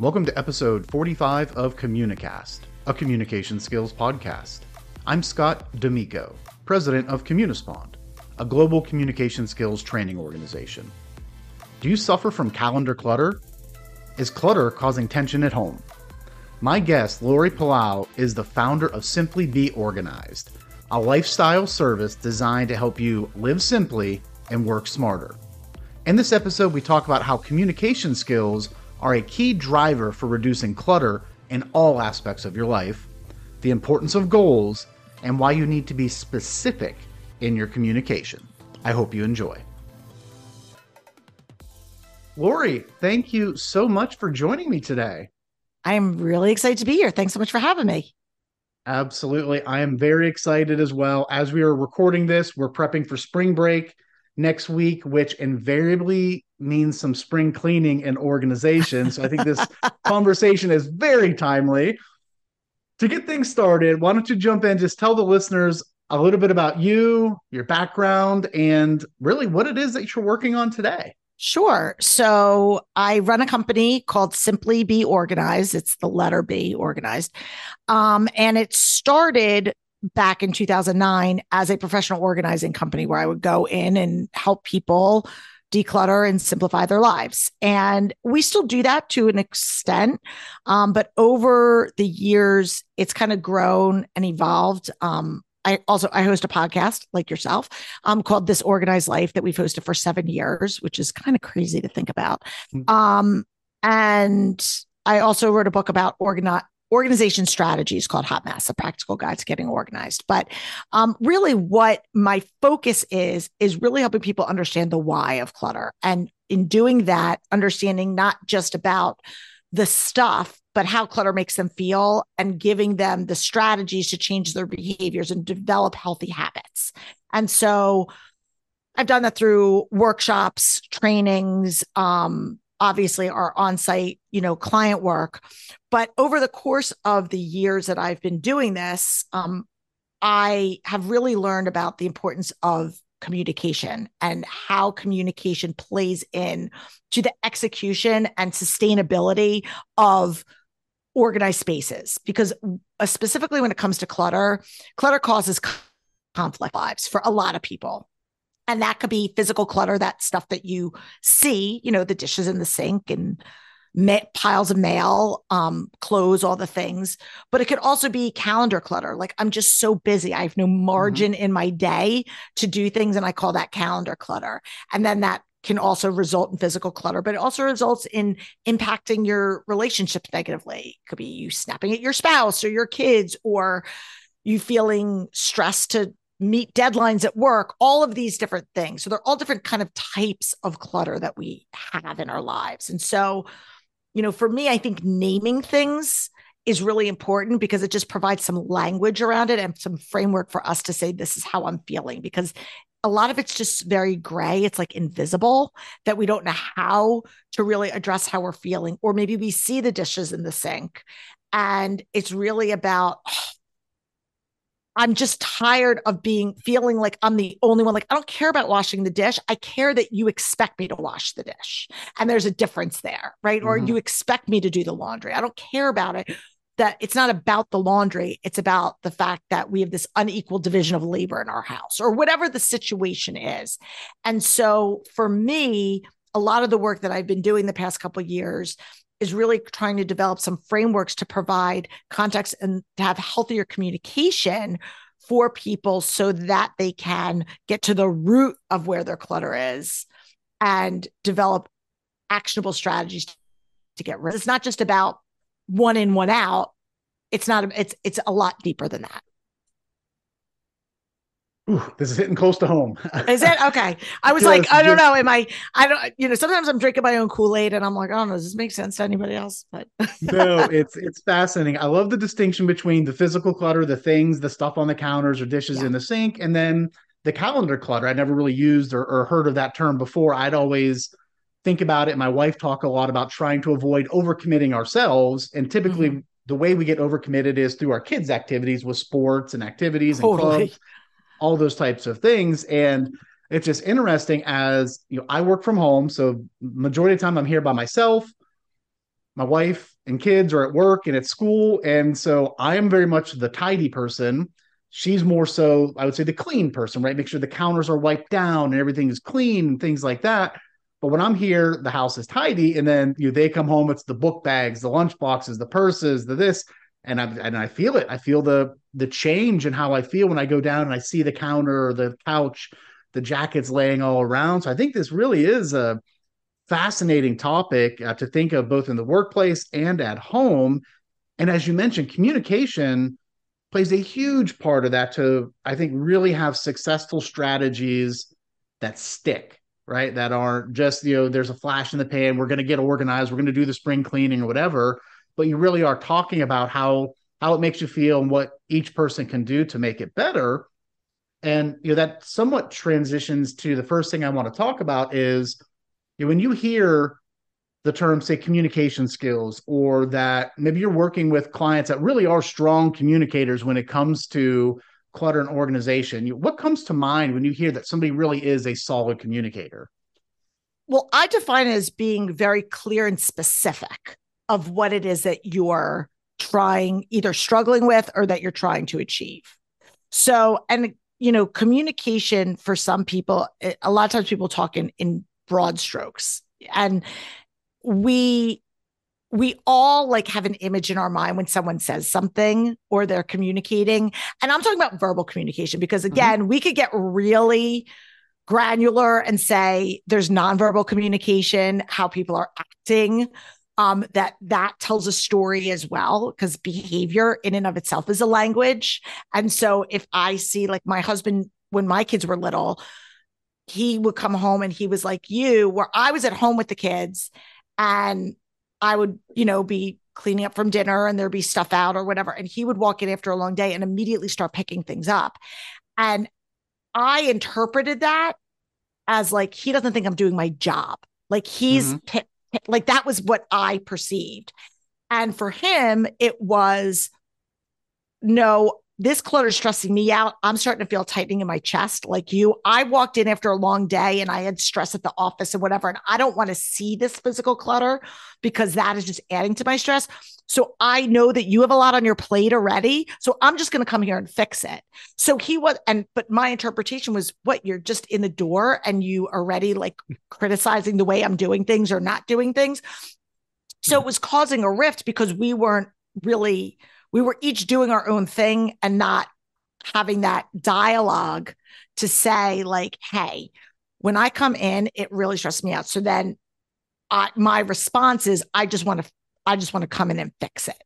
Welcome to episode 45 of Communicast, a communication skills podcast. I'm Scott D'Amico, president of Communispond, a global communication skills training organization. Do you suffer from calendar clutter? Is clutter causing tension at home? My guest, Laurie Palau, is the founder of Simply B Organized, a lifestyle service designed to help you live simply and work smarter. In this episode, we talk about how communication skills are a key driver for reducing clutter in all aspects of your life, the importance of goals, and why you need to be specific in your communication. I hope you enjoy. Laurie, thank you so much for joining me today. I'm really excited to be here. Thanks so much for having me. Absolutely. I am very excited as well. As we are recording this, we're prepping for spring break next week, which invariably means some spring cleaning and organization. So I think this conversation is very timely. To get things started, why don't you jump in? Just tell the listeners a little bit about you, your background, and really what it is that you're working on today. Sure. So I run a company called Simply B Organized. It's the letter B, organized. Um, and it started back in 2009 as a professional organizing company where I would go in and help people declutter and simplify their lives. And we still do that to an extent. Um, but over the years, it's kind of grown and evolved. Um, I also I host a podcast like yourself um, called This Organized Life that we've hosted for seven years, which is kind of crazy to think about. Mm. Um, and I also wrote a book about organize organization strategies called Hot Mess, a practical guide to getting organized. But um, really, what my focus is, is really helping people understand the why of clutter. And in doing that, understanding not just about the stuff, but how clutter makes them feel and giving them the strategies to change their behaviors and develop healthy habits. And so I've done that through workshops, trainings, um, obviously our on-site you know client work. But over the course of the years that i've been doing this um, i have really learned about the importance of communication and how communication plays in to the execution and sustainability of organized spaces. Because uh, specifically when it comes to clutter clutter causes conflict lives for a lot of people and that could be physical clutter, that stuff that you see, you know, the dishes in the sink and ma- piles of mail, um, clothes, all the things. But it could also be calendar clutter. Like I'm just so busy. I have no mm-hmm. margin mm-hmm. in my day to do things. And I call that calendar clutter. And then that can also result in physical clutter, but it also results in impacting your relationships negatively. It could be you snapping at your spouse or your kids or you feeling stressed to meet deadlines at work all of these different things. So they're all different kind of types of clutter that we have in our lives. And so you know for me i think naming things is really important because it just provides some language around it and some framework for us to say this is how i'm feeling because a lot of it's just very gray. It's like invisible that we don't know how to really address how we're feeling or maybe we see the dishes in the sink and it's really about oh, I'm just tired of being feeling like I'm the only one. Like, I don't care about washing the dish. I care that you expect me to wash the dish. And there's a difference there, right? Mm-hmm. Or you expect me to do the laundry. I don't care about it. That it's not about the laundry. It's about the fact that we have this unequal division of labor in our house or whatever the situation is. And so for me, a lot of the work that I've been doing the past couple years is really trying to develop some frameworks to provide context and to have healthier communication for people so that they can get to the root of where their clutter is and develop actionable strategies to get rid. It's not just about one in, one out. It's not, it's, it's a lot deeper than that. Ooh, this is hitting close to home. is it okay? I was just, like, I don't just, know. Am I? I don't. You know, sometimes I'm drinking my own Kool Aid, and I'm like, I don't know. Does this make sense to anybody else? But no, it's it's fascinating. I love the distinction between the physical clutter, the things, the stuff on the counters or dishes yeah. in the sink, and then the calendar clutter. I never really used or, or heard of that term before. I'd always think about it. My wife talk a lot about trying to avoid overcommitting ourselves, and typically. Mm-hmm. The way we get overcommitted is through our kids' activities with sports and activities and clubs all those types of things. And it's just interesting as you know, I work from home. So majority of the time I'm here by myself. my wife and kids are at work and at school. And so I am very much the tidy person. She's more so, I would say, the clean person, right? Make sure the counters are wiped down and everything is clean and things like that. But when I'm here, the house is tidy. And then you know, they come home, it's the book bags, the lunch boxes, the purses, the this. And I and I feel it. I feel the the change in how I feel when I go down and I see the counter or the couch, the jackets laying all around. So I think this really is a fascinating topic uh, to think of both in the workplace and at home. And as you mentioned, communication plays a huge part of that to, I think, really have successful strategies that stick, right? That aren't just, you know, there's a flash in the pan, we're going to get organized, we're going to do the spring cleaning or whatever, but you really are talking about how how it makes you feel and what each person can do to make it better. And you know that somewhat transitions to the first thing I want to talk about is when you hear the term say communication skills or that maybe you're working with clients that really are strong communicators when it comes to clutter and organization what comes to mind when you hear that somebody really is a solid communicator well i define it as being very clear and specific of what it is that you're trying either struggling with or that you're trying to achieve so and you know communication for some people a lot of times people talk in in broad strokes and we we all like have an image in our mind when someone says something or they're communicating and i'm talking about verbal communication because mm-hmm. again mm-hmm. we could get really granular and say there's nonverbal communication how people are acting um, that that tells a story as well because behavior in and of itself is a language and so if i see like my husband when my kids were little he would come home and he was like you, where I was at home with the kids and I would, you know, be cleaning up from dinner and there'd be stuff out or whatever. And he would walk in after a long day and immediately start picking things up. And I interpreted that as like, he doesn't think I'm doing my job. Like he's mm-hmm. Like, that was what I perceived. And for him, it was no, this clutter is stressing me out. I'm starting to feel tightening in my chest like you. I walked in after a long day and I had stress at the office and whatever. And I don't want to see this physical clutter because that is just adding to my stress. So I know that you have a lot on your plate already. So I'm just going to come here and fix it. So he was, and, but my interpretation was what you're just in the door and you already like criticizing the way I'm doing things or not doing things. So it was causing a rift because we weren't really we were each doing our own thing and not having that dialogue to say like hey when i come in it really stresses me out so then I, my response is i just want to i just want to come in and fix it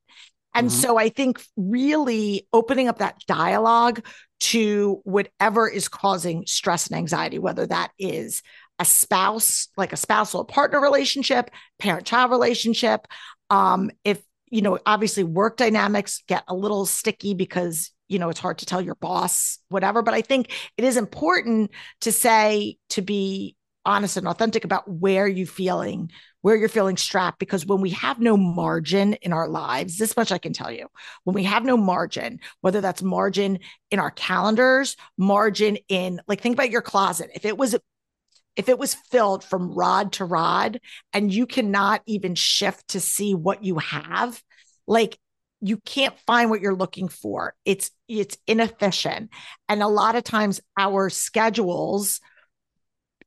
and mm-hmm. so i think really opening up that dialogue to whatever is causing stress and anxiety whether that is a spouse like a spousal partner relationship parent child relationship um, if you know, obviously work dynamics get a little sticky because, you know, it's hard to tell your boss, whatever. But I think it is important to say, to be honest and authentic about where you're feeling, where you're feeling strapped. Because when we have no margin in our lives, this much I can tell you, when we have no margin, whether that's margin in our calendars, margin in like think about your closet. If it was if it was filled from rod to rod and you cannot even shift to see what you have, like you can't find what you're looking for. It's it's inefficient. And a lot of times our schedules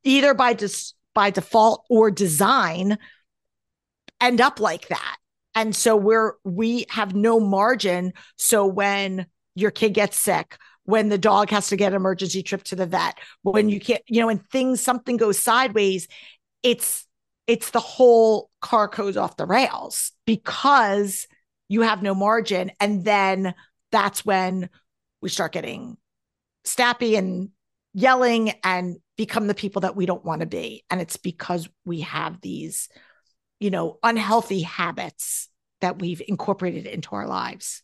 either by dis- by default or design end up like that. And so we're we have no margin so when your kid gets sick when the dog has to get an emergency trip to the vet, when you can't, you know, when things, something goes sideways, it's, it's the whole car goes off the rails because you have no margin. And then that's when we start getting snappy and yelling and become the people that we don't want to be. And it's because we have these, you know, unhealthy habits that we've incorporated into our lives.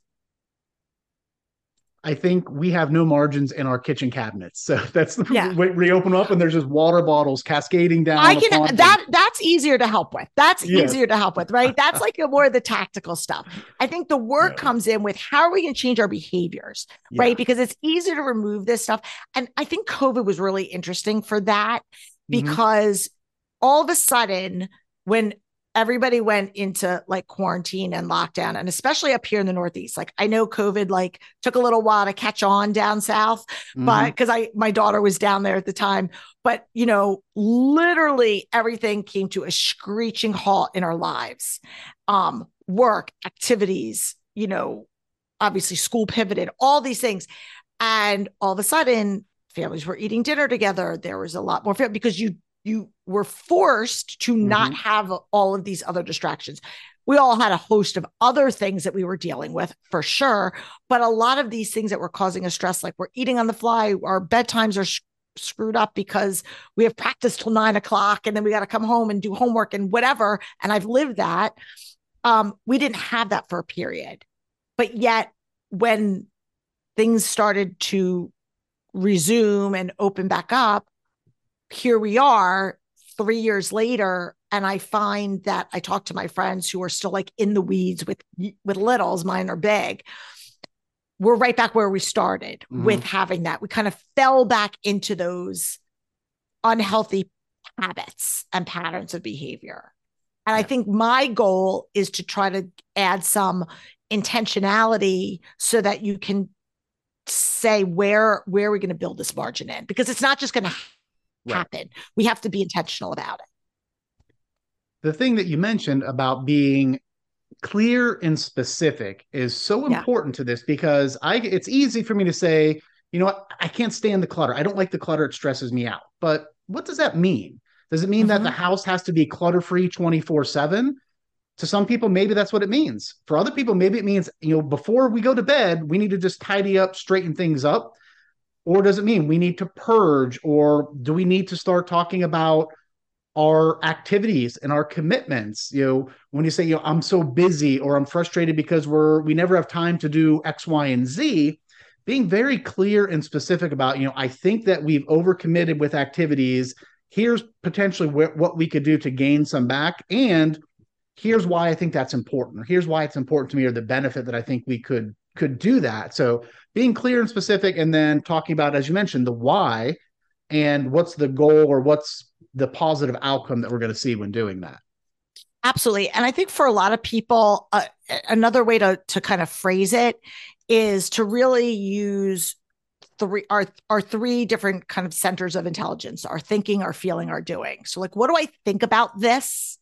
I think we have no margins in our kitchen cabinets. So that's the yeah. we open up and there's just water bottles cascading down. I can that that's easier to help with. That's yes. easier to help with, right? That's like more of the tactical stuff. I think the work yeah. comes in with how are we going to change our behaviors, yeah. right? Because it's easier to remove this stuff. And I think COVID was really interesting for that mm-hmm. because mm-hmm. all of a sudden when everybody went into like quarantine and lockdown and especially up here in the northeast. Like i know covid like took a little while to catch on down south mm-hmm. but because i my daughter was down there at the time but you know literally everything came to a screeching halt in our lives. Um work activities you know obviously school pivoted all these things. And all of a sudden families were eating dinner together. There was a lot more because you you were forced to mm-hmm. not have all of these other distractions. We all had a host of other things that we were dealing with for sure. But a lot of these things that were causing us stress, like we're eating on the fly, our bedtimes are sh- screwed up because we have practice till nine o'clock and then we got to come home and do homework and whatever. And I've lived that. Um, we didn't have that for a period. But yet, when things started to resume and open back up, here we are three years later and i find that i talk to my friends who are still like in the weeds with with littles mine are big we're right back where we started mm-hmm. with having that we kind of fell back into those unhealthy habits and patterns of behavior and yeah. i think my goal is to try to add some intentionality so that you can say where where are we going to build this margin in because it's not just going to right. happen. We have to be intentional about it. The thing that you mentioned about being clear and specific is so yeah. important to this because I it's easy for me to say, you know what, I can't stand the clutter. I don't like the clutter, it stresses me out. But what does that mean? Does it mean mm-hmm. that the house has to be clutter free 24 7? To some people, maybe that's what it means. For other people, maybe it means, you know, before we go to bed, we need to just tidy up, straighten things up. Or does it mean we need to purge? Or do we need to start talking about our activities and our commitments? You know, when you say, you know, I'm so busy or I'm frustrated because we're we never have time to do X, Y, and Z, being very clear and specific about, you know, I think that we've overcommitted with activities. Here's potentially wh- what we could do to gain some back. And here's why I think that's important. Here's why it's important to me, or the benefit that I think we could could do that. So being clear and specific, and then talking about, as you mentioned, the why and what's the goal or what's the positive outcome that we're going to see when doing that. Absolutely, and I think for a lot of people, uh, another way to to kind of phrase it is to really use three our our three different kind of centers of intelligence: our thinking, our feeling, our doing. So, like, what do I think about this?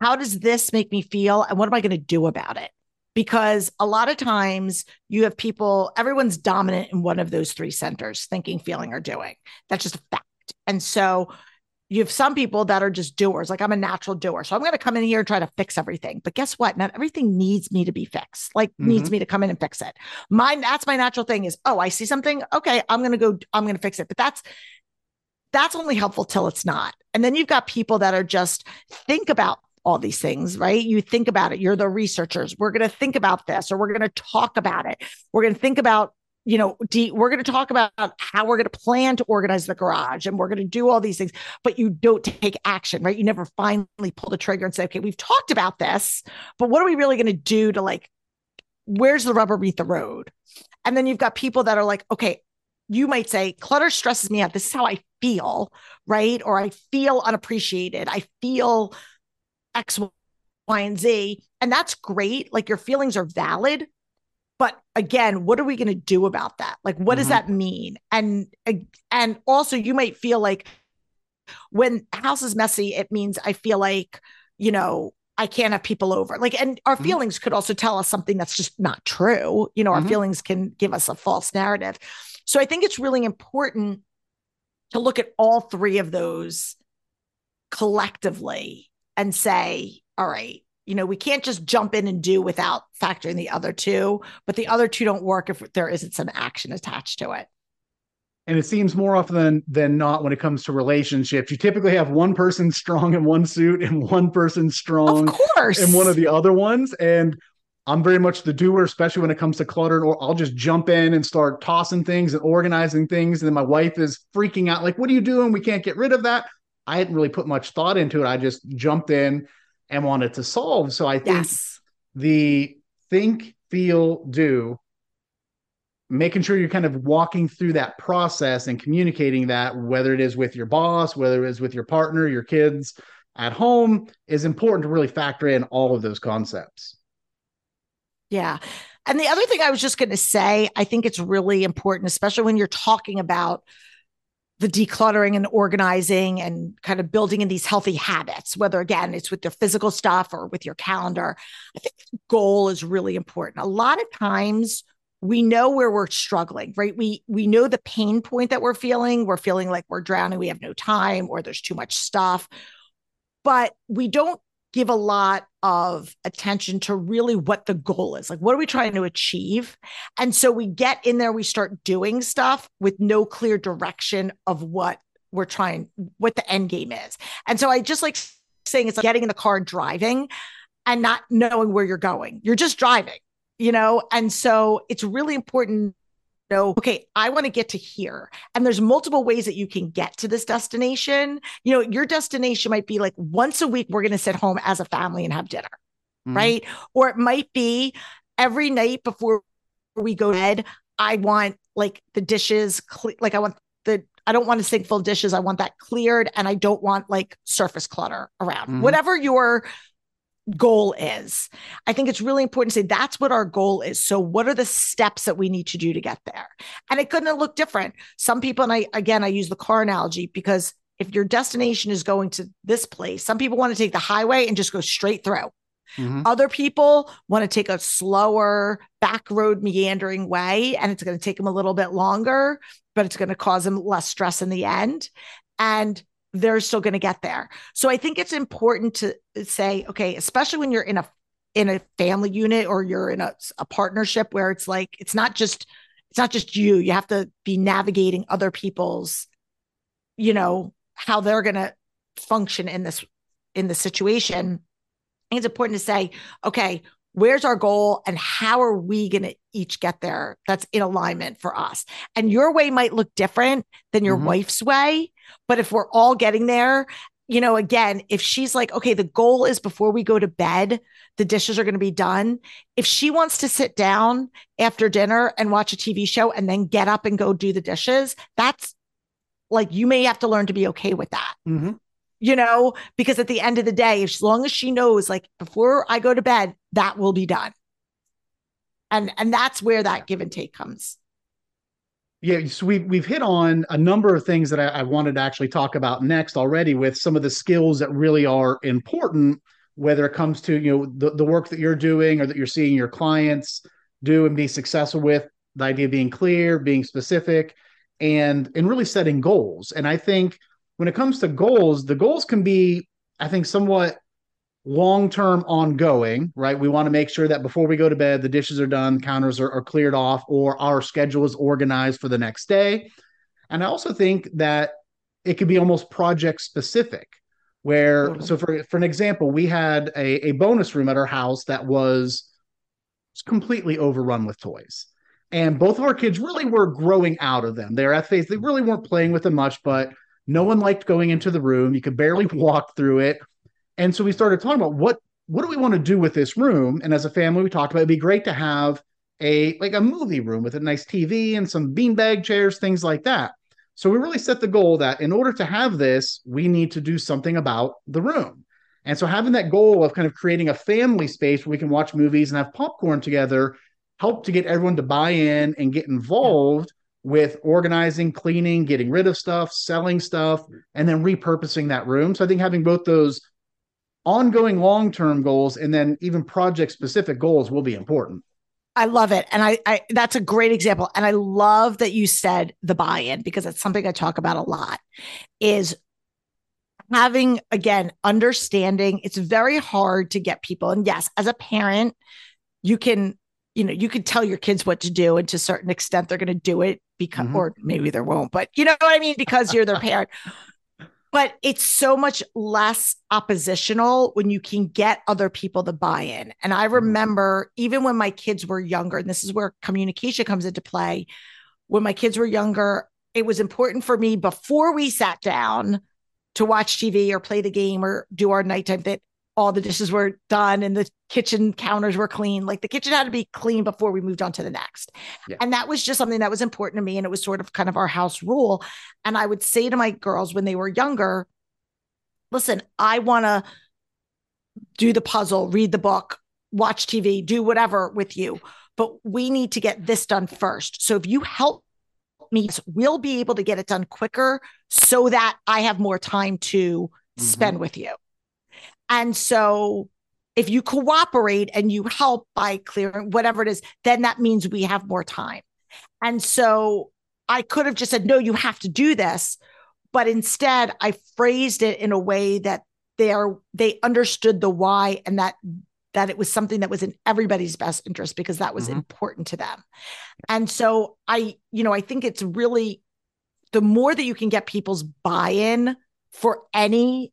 How does this make me feel? And what am I going to do about it? Because a lot of times you have people, everyone's dominant in one of those three centers thinking, feeling, or doing. That's just a fact. And so you have some people that are just doers. Like I'm a natural doer. So I'm going to come in here and try to fix everything. But guess what? Not everything needs me to be fixed. Like mm-hmm. needs me to come in and fix it. Mine, that's my natural thing is, oh, I see something. Okay. I'm going to go, I'm going to fix it. But that's, that's only helpful till it's not. And then you've got people that are just think about all these things, right? You think about it. You're the researchers. We're going to think about this or we're going to talk about it. We're going to think about, you know, we're going to talk about how we're going to plan to organize the garage and we're going to do all these things, but you don't take action, right? You never finally pull the trigger and say, okay, we've talked about this, but what are we really going to do to like, where's the rubber meet the road? And then you've got people that are like, okay, you might say clutter stresses me out. This is how I feel, right? Or I feel unappreciated. I feel X, Y, and Z. And that's great. Like your feelings are valid. But again, what are we going to do about that? Like, what mm-hmm. does that mean? And and also, you might feel like when house is messy, it means I feel like you know I can't have people over. Like, and our mm-hmm. feelings could also tell us something that's just not true. You know, our mm-hmm. feelings can give us a false narrative. So I think it's really important to look at all three of those collectively and say, all right, you know, we can't just jump in and do without factoring the other two, but the other two don't work if there isn't some action attached to it. And it seems more often than, than not when it comes to relationships, you typically have one person strong in one suit and one person strong of course. in one of the other ones. And I'm very much the doer, especially when it comes to clutter. Or I'll just jump in and start tossing things and organizing things. And then my wife is freaking out, like, what are you doing? We can't get rid of that. I hadn't really put much thought into it. I just jumped in and wanted to solve. So I think yes. the think, feel, do, making sure you're kind of walking through that process and communicating that, whether it is with your boss, whether it is with your partner, your kids, at home is important to really factor in all of those concepts. Yeah. And the other thing I was just going to say, I think it's really important, especially when you're talking about the decluttering and organizing and kind of building in these healthy habits, whether again it's with your physical stuff or with your calendar. I think goal is really important. A lot of times we know where we're struggling, right? We we know the pain point that we're feeling. We're feeling like we're drowning, we have no time, or there's too much stuff. But we don't give a lot of attention to really what the goal is. Like, what are we trying to achieve? And so we get in there, we start doing stuff with no clear direction of what we're trying, what the end game is. And so I just like saying it's like getting in the car driving and not knowing where you're going. You're just driving, you know? And so it's really important know, okay, I want to get to here. And there's multiple ways that you can get to this destination. You know, your destination might be like once a week, we're going to sit home as a family and have dinner, mm-hmm. right? Or it might be every night before we go to bed, I want like the dishes, cle- like I want the, I don't want to sink full dishes. I want that cleared and I don't want like surface clutter around. Mm-hmm. Whatever your goal is. I think it's really important to say that's what our goal is. So, what are the steps that we need to do to get there? And it couldn't look different. Some people, and I, again, I use the car analogy because if your destination is going to this place, some people want to take the highway and just go straight through. Mm-hmm. Other people want to take a slower back road meandering way, and it's going to take them a little bit longer, but it's going to cause them less stress in the end. And they're still going to get there. So I think it's important to say, okay, especially when you're in a in a family unit or you're in a, a partnership where it's like it's not just it's not just you. You have to be navigating other people's, you know, how they're going to function in this in the situation. it's important to say, okay, where's our goal and how are we going to each get there that's in alignment for us and your way might look different than your mm-hmm. wife's way but if we're all getting there you know again if she's like okay the goal is before we go to bed the dishes are going to be done if she wants to sit down after dinner and watch a tv show and then get up and go do the dishes that's like you may have to learn to be okay with that mm-hmm you know, because at the end of the day, as long as she knows, like before I go to bed, that will be done. And and that's where that give and take comes. Yeah, so we've we've hit on a number of things that I, I wanted to actually talk about next already with some of the skills that really are important, whether it comes to you know the, the work that you're doing or that you're seeing your clients do and be successful with, the idea of being clear, being specific, and and really setting goals. And I think when it comes to goals, the goals can be, I think, somewhat long term ongoing, right? We want to make sure that before we go to bed, the dishes are done, counters are, are, cleared off, or our schedule is organized for the next day. And I also think that it could be almost project specific, where, mm-hmm. so for, for an example, we had a, a bonus room at our house that was completely overrun with toys. And both of our kids really were growing out of them. They're at phase, they really weren't playing with them much, but no one liked going into the room. You could barely walk through it. And so we started talking about what what do we want to do with this room? And as a family, we talked about it'd be great to have a like a movie room with a nice TV and some beanbag chairs, things like that. So we really set the goal that in order to have this, we need to do something about the room. And so having that goal of kind of creating a family space where we can watch movies and have popcorn together helped to get everyone to buy in and get involved with organizing, cleaning, getting rid of stuff, selling stuff, and then repurposing that room. So I think having both those ongoing long-term goals and then even project specific goals will be important. I love it. And I, I that's a great example. And I love that you said the buy-in because it's something I talk about a lot is having again understanding it's very hard to get people and yes as a parent you can you know you can tell your kids what to do and to a certain extent they're going to do it because mm-hmm. or maybe they won't but you know what i mean because you're their parent but it's so much less oppositional when you can get other people to buy in and i mm-hmm. remember even when my kids were younger and this is where communication comes into play when my kids were younger it was important for me before we sat down to watch tv or play the game or do our nighttime that all the dishes were done and the kitchen counters were clean. Like the kitchen had to be clean before we moved on to the next. Yeah. And that was just something that was important to me. And it was sort of kind of our house rule. And I would say to my girls when they were younger, listen, I want to do the puzzle, read the book, watch TV, do whatever with you, but we need to get this done first. So if you help me, we'll be able to get it done quicker so that I have more time to mm-hmm. spend with you. And so if you cooperate and you help by clearing whatever it is, then that means we have more time. And so I could have just said, no, you have to do this. But instead, I phrased it in a way that they are they understood the why and that that it was something that was in everybody's best interest because that was mm-hmm. important to them. And so I, you know, I think it's really the more that you can get people's buy-in for any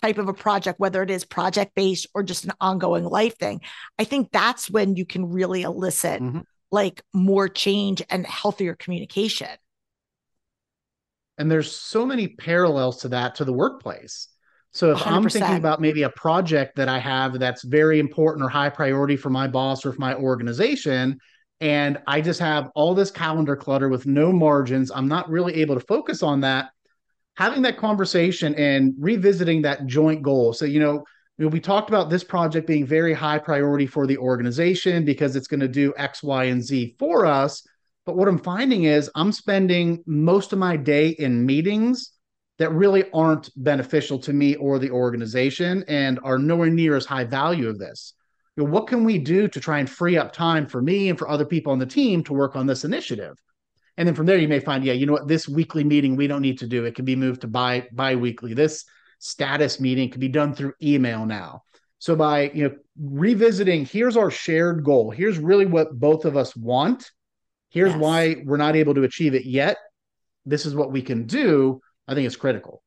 type of a project, whether it is project based or just an ongoing life thing, I think that's when you can really elicit mm-hmm. like more change and healthier communication. And there's so many parallels to that to the workplace. So if i am thinking about maybe a project that I have that's very important or high priority for my boss or for my organization, and I just have all this calendar clutter with no margins, I'm not really able to focus on that having that conversation and revisiting that joint goal. So, you know, we talked about this project being very high priority for the organization because it's going to do X, Y, and Z for us. But what I'm finding is I'm spending most of my day in meetings that really aren't beneficial to me or the organization and are nowhere near as high value of this. You know, what can we do to try and free up time for me and for other people on the team to work on this initiative? And then from there, you may find, yeah, you know what, this weekly meeting we don't need to do. It can be moved to bi bi-weekly. This status meeting can be done through email now. So by you know revisiting, here's our shared goal. Here's really what both of us want. Here's yes. why we're not able to achieve it yet. This is what we can do. I think it's critical.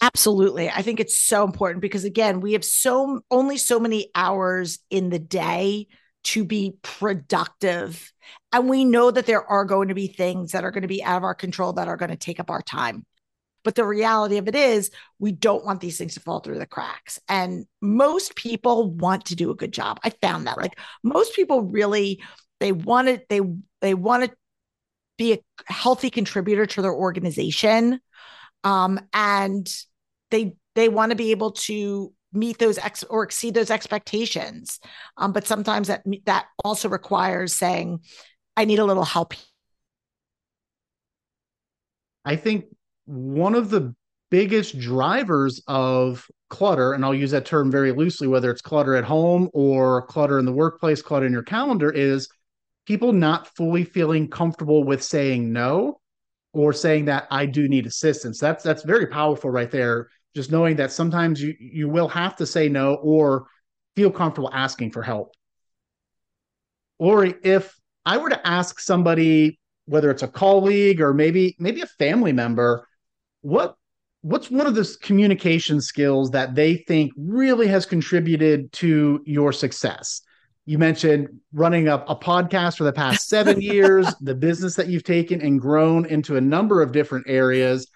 Absolutely. I think it's so important because again, we have so only so many hours in the day to be productive. And we know that there are going to be things that are going to be out of our control that are going to take up our time. But the reality of it is, we don't want these things to fall through the cracks. And most people want to do a good job. I found that. Like most people really, they want to, they they want to be a healthy contributor to their organization. Um, and they they want to be able to meet those ex or exceed those expectations. Um, but sometimes that that also requires saying, I need a little help. I think one of the biggest drivers of clutter, and I'll use that term very loosely, whether it's clutter at home or clutter in the workplace, clutter in your calendar, is people not fully feeling comfortable with saying no or saying that I do need assistance. That's that's very powerful right there just knowing that sometimes you you will have to say no or feel comfortable asking for help. Or if i were to ask somebody whether it's a colleague or maybe maybe a family member what what's one of those communication skills that they think really has contributed to your success? You mentioned running up a, a podcast for the past seven years the business that you've taken and grown into a number of different areas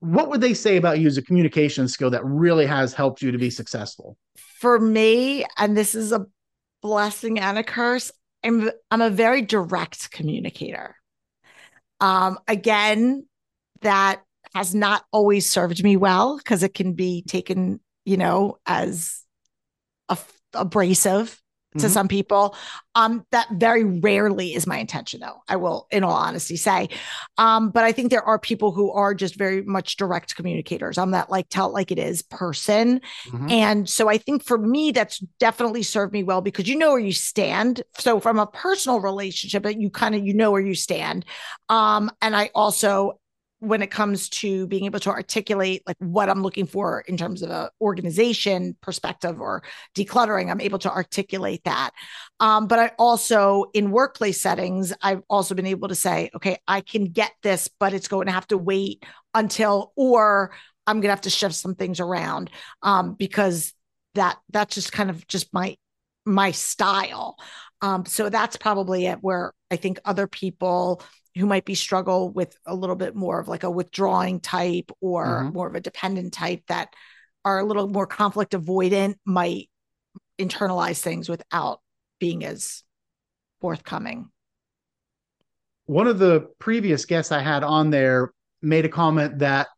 what would they say about you as a communication skill that really has helped you to be successful? For me, and this is a blessing and a curse, I'm I'm a very direct communicator. Um, again, that has not always served me well because it can be taken, you know, as a, abrasive to mm-hmm. some people. Um, that very rarely is my intention, though. I will, in all honesty, say. Um, but I think there are people who are just very much direct communicators. I'm that like tell it like it is person, mm-hmm. and so I think for me that's definitely served me well because you know where you stand. So from a personal relationship, that you kind of you know where you stand. Um, and I also when it comes to being able to articulate like what I'm looking for in terms of a organization perspective or decluttering, I'm able to articulate that. Um, but I also in workplace settings, I've also been able to say, okay, I can get this, but it's going to have to wait until, or I'm going to have to shift some things around um, because that that's just kind of just my my style. Um, so that's probably it where I think other people who might be struggle with a little bit more of like a withdrawing type or mm-hmm. more of a dependent type that are a little more conflict avoidant might internalize things without being as forthcoming. One of the previous guests I had on there made a comment that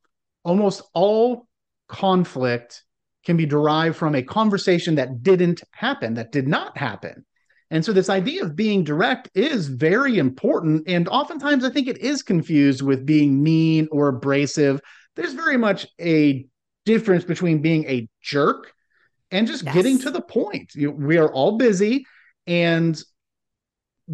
almost all conflict can be derived from a conversation that didn't happen, that did not happen. And so, this idea of being direct is very important. And oftentimes, I think it is confused with being mean or abrasive. There's very much a difference between being a jerk and just yes. getting to the point. You we are all busy, and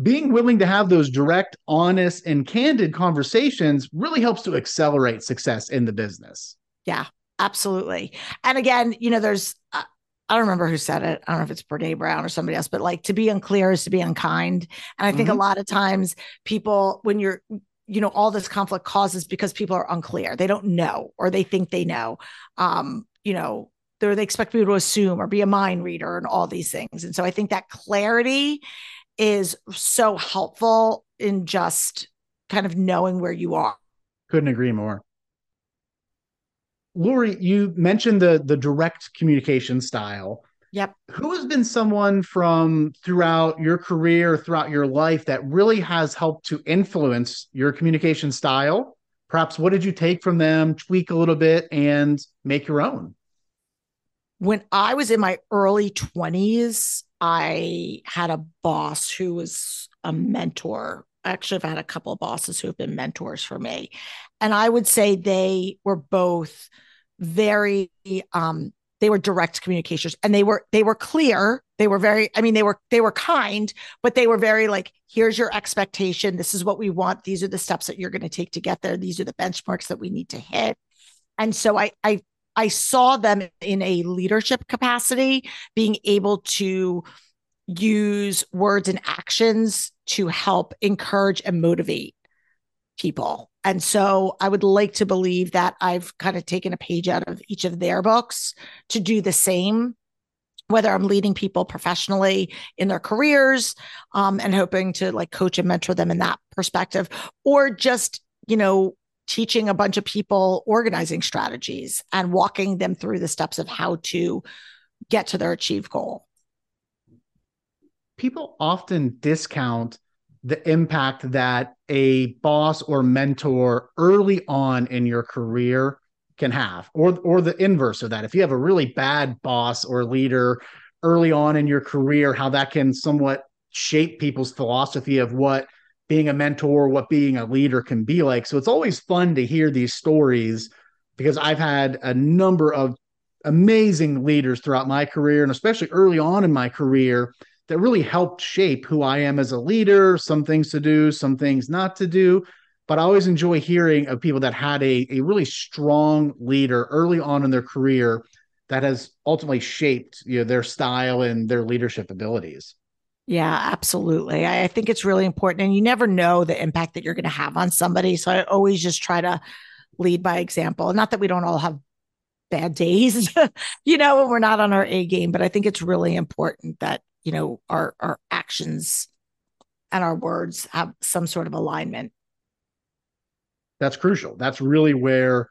being willing to have those direct, honest, and candid conversations really helps to accelerate success in the business. Yeah, absolutely. And again, you know, there's, uh, I don't remember who said it. I don't know if it's Brene Brown or somebody else, but like to be unclear is to be unkind. And I think mm-hmm. a lot of times people, when you're, you know, all this conflict causes because people are unclear. They don't know or they think they know. Um, you know, they they expect people to assume or be a mind reader and all these things. And so I think that clarity is so helpful in just kind of knowing where you are. Couldn't agree more. Laurie, you mentioned the the direct communication style. Yep. Who has been someone from throughout your career, throughout your life that really has helped to influence your communication style? Perhaps what did you take from them, tweak a little bit, and make your own? When I was in my early 20s, I had a boss who was a mentor. Actually, I've had a couple of bosses who have been mentors for me. And I would say they were both very um they were direct communications and they were they were clear. They were very i mean they were they were kind but they were very like here's your expectation. This is what we want. These are the steps that you're going to take to get there. These are the benchmarks that we need to hit. And so i i I saw them in a leadership capacity being able to use words and actions to help encourage and motivate people. And so I would like to believe that I've kind of taken a page out of each of their books to do the same whether I'm leading people professionally in their careers um, and hoping to like coach and mentor them in that perspective, or just, you know, teaching a bunch of people organizing strategies and walking them through the steps of how to get to their achieved goal. People often discount the impact that a boss or mentor early on in your career can have or or the inverse of that if you have a really bad boss or leader early on in your career how that can somewhat shape people's philosophy of what being a mentor, what being a leader can be like. So it's always fun to hear these stories because I've had a number of amazing leaders throughout my career and especially early on in my career that really helped shape who I am as a leader, some things to do, some things not to do. But I always enjoy hearing of people that had a, a really strong leader early on in their career that has ultimately shaped you know, their style and their leadership abilities. Yeah, absolutely. I, I, think it's really important. And you never know the impact that you're going to have on somebody. So I always just try to lead by example. Not that we don't all have bad days, you know, when we're not on our A game, but I think it's really important that, you know, our our actions and our words have some sort of alignment. That's crucial. That's really where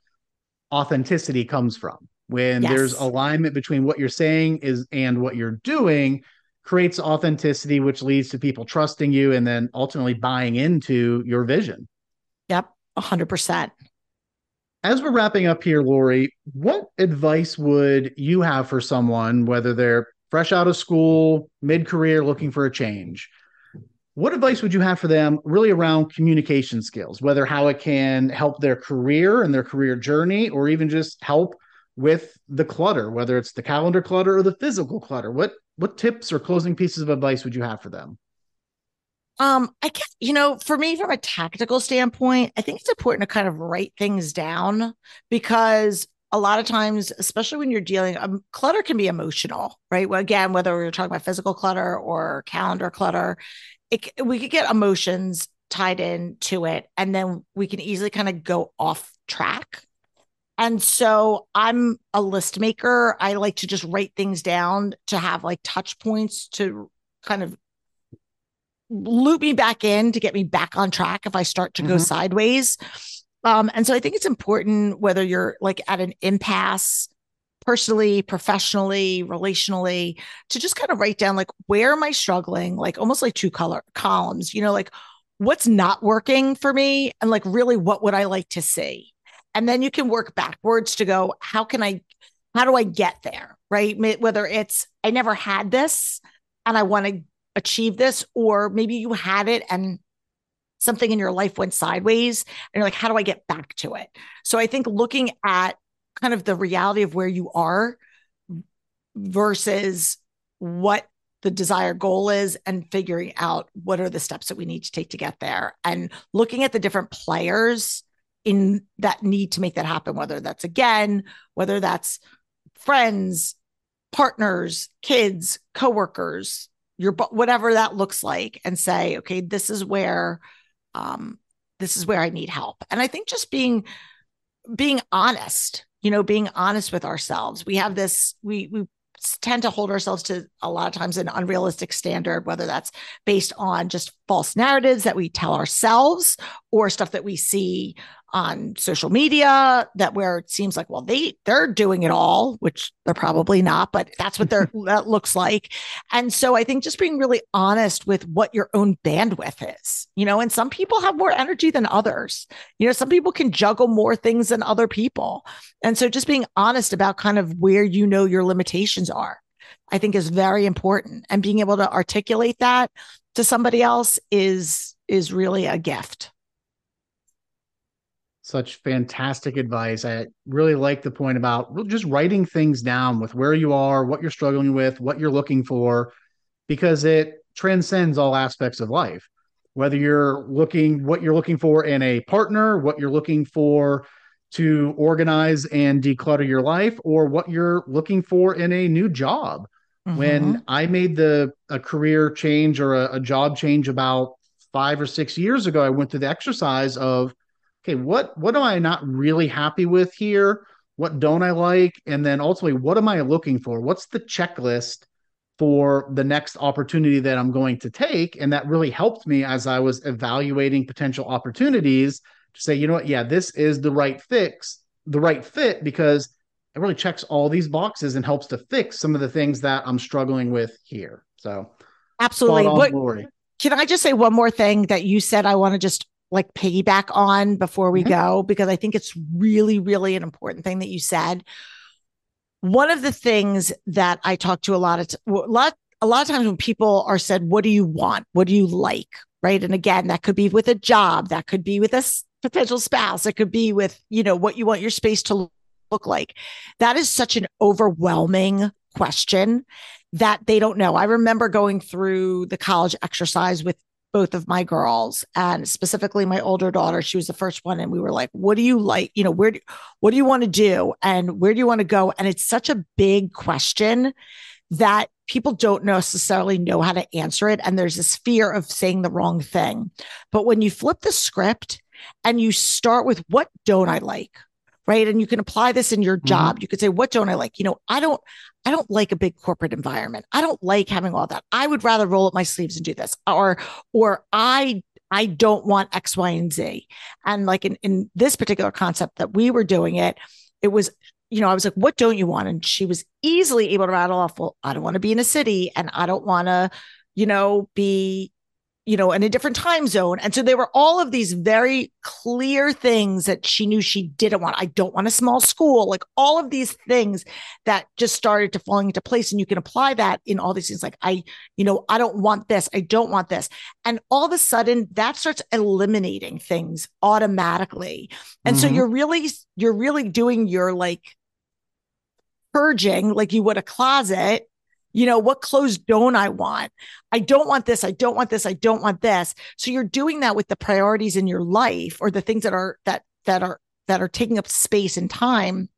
authenticity comes from. When yes. there's alignment between what you're saying is and what you're doing, creates authenticity, which leads to people trusting you and then ultimately buying into your vision. Yep, 100%. As we're wrapping up here, Laurie, what advice would you have for someone, whether they're fresh out of school, mid career, looking for a change? What advice would you have for them really around communication skills, whether how it can help their career and their career journey, or even just help with the clutter, whether it's the calendar clutter or the physical clutter? What what tips or closing pieces of advice would you have for them? Um, I guess, you know, for me, from a tactical standpoint, I think it's important to kind of write things down because a lot of times, especially when you're dealing, um, clutter can be emotional, right? Well, again, whether we're talking about physical clutter or calendar clutter, it, we could get emotions tied in to it, and then we can easily kind of go off track and so I'm a list maker. I like to just write things down to have like touch points to kind of loop me back in to get me back on track if I start to mm-hmm. go sideways. Um, and so I think it's important whether you're like at an impasse personally, professionally, relationally, to just kind of write down like where am I struggling? Like almost like two color columns, you know, like what's not working for me and like really what would I like to see? And then you can work backwards to go, how can I, how do I get there? Right. Whether it's, I never had this and I want to achieve this, or maybe you had it and something in your life went sideways and you're like, how do I get back to it? So I think looking at kind of the reality of where you are versus what the desired goal is and figuring out what are the steps that we need to take to get there and looking at the different players in that need to make that happen whether that's again whether that's friends partners kids coworkers your whatever that looks like and say okay this is where um this is where i need help. And i think just being being honest you know being honest with ourselves. We have this we we tend to hold ourselves to a lot of times an unrealistic standard, whether that's based on just false narratives that we tell ourselves or stuff that we see on social media that where it seems like well they they're doing it all which they're probably not but that's what they're that looks like. And so i think just being really honest with what your own bandwidth is you know and some people have more energy than others. You know some people can juggle more things than other people. And so just being honest about kind of where you know your limitations are i think is very important. And being able to articulate that to somebody else is is really a gift such fantastic advice. I really like the point about just writing things down with where you are, what you're struggling with, what you're looking for, because it transcends all aspects of life. Whether you're looking what you're looking for in a partner, what you're looking for to organize and declutter your life, or what you're looking for in a new job. Mm-hmm. When I made the a career change or a, a job change about five or six years ago, I went through the exercise of okay, what what am I not really happy with here? What don't I like? And then ultimately, what am I looking for? What's the checklist for the next opportunity that I'm going to take? And that really helped me as I was evaluating potential opportunities to say, you know what, yeah, this is the right fix, the right fit because it really checks all these boxes and helps to fix some of the things that I'm struggling with here. So absolutely. What, can I just say one more thing that you said? I want to just like piggyback on before we mm-hmm. go because I think it's really, really an important thing that you said. One of the things that I talk to a lot of t- a lot a lot of times when people are said, "What do you want? What do you like?" Right, and again, that could be with a job, that could be with a potential spouse, it could be with you know what you want your space to look like. That is such an overwhelming question that they don't know. I remember going through the college exercise with both of my girls and specifically my older daughter. She was the first one and we were like what do you like? You know where do what do you want to do? And where do you want to go? And it's such a big question that people don't necessarily know how to answer it. And there's this fear of saying the wrong thing. But when you flip the script and you start with what don't i like? Right? And you can apply this in your mm-hmm. job. Mm-hmm. you could say what don't i like? You know i don't i don't like a big corporate environment. I don't like having all that. I would rather roll up my sleeves and do this or or i i don't want x y and z. And like in, in this particular concept that we were doing it it was you know i was like what don't you want? And she was easily able to rattle off well i don't want to be in a city and i don't want to you know be you know, in a different time zone. And so there were all of these very clear things that she knew she didn't want. I don't want a small school, like all of these things that just started to falling into place. And you can apply that in all these things. Like, I, you know, I don't want this. I don't want this. And all of a sudden that starts eliminating things automatically. And mm-hmm. so you're really, you're really doing your like purging like you would a closet you know, what clothes don't I want? I don't want this. I don't want this. I don't want this. So you're doing that with the priorities in your life or the things that are, that, that are, that are taking up space and time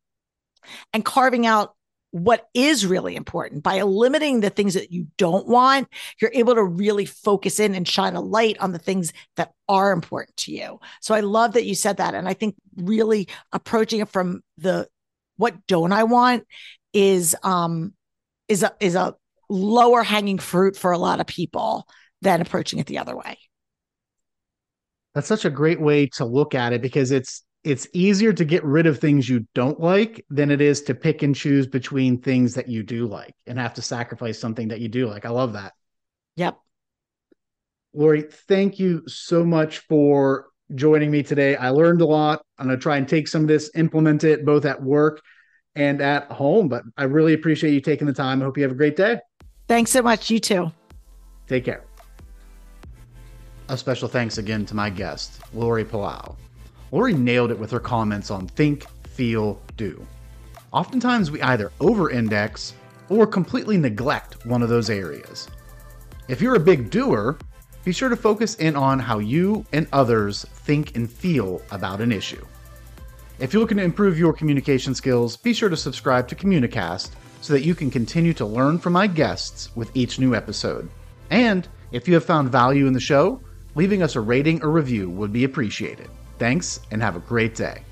and carving out what is really important by eliminating the things that you don't want you're able to really focus in and shine a light on the things that are important to you so i love that you said that and i think really approaching it from the what don't i want is um is a is a lower hanging fruit for a lot of people than approaching it the other way. That's such a great way to look at it because it's it's easier to get rid of things you don't like than it is to pick and choose between things that you do like and have to sacrifice something that you do like. I love that. Yep. Laurie, thank you so much for joining me today. I learned a lot. I'm going to try and take some of this, implement it both at work and at home. But I really appreciate you taking the time. I hope you have a great day. Thanks so much. You too. Take care. A special thanks again to my guest, Laurie Palau. Laurie nailed it with her comments on think, feel, do. Oftentimes, we either over index or completely neglect one of those areas. If you're a big doer, be sure to focus in on how you and others think and feel about an issue. If you're looking to improve your communication skills, be sure to subscribe to Communicast so that you can continue to learn from my guests with each new episode. And if you have found value in the show, leaving us a rating or review would be appreciated. Thanks and have a great day.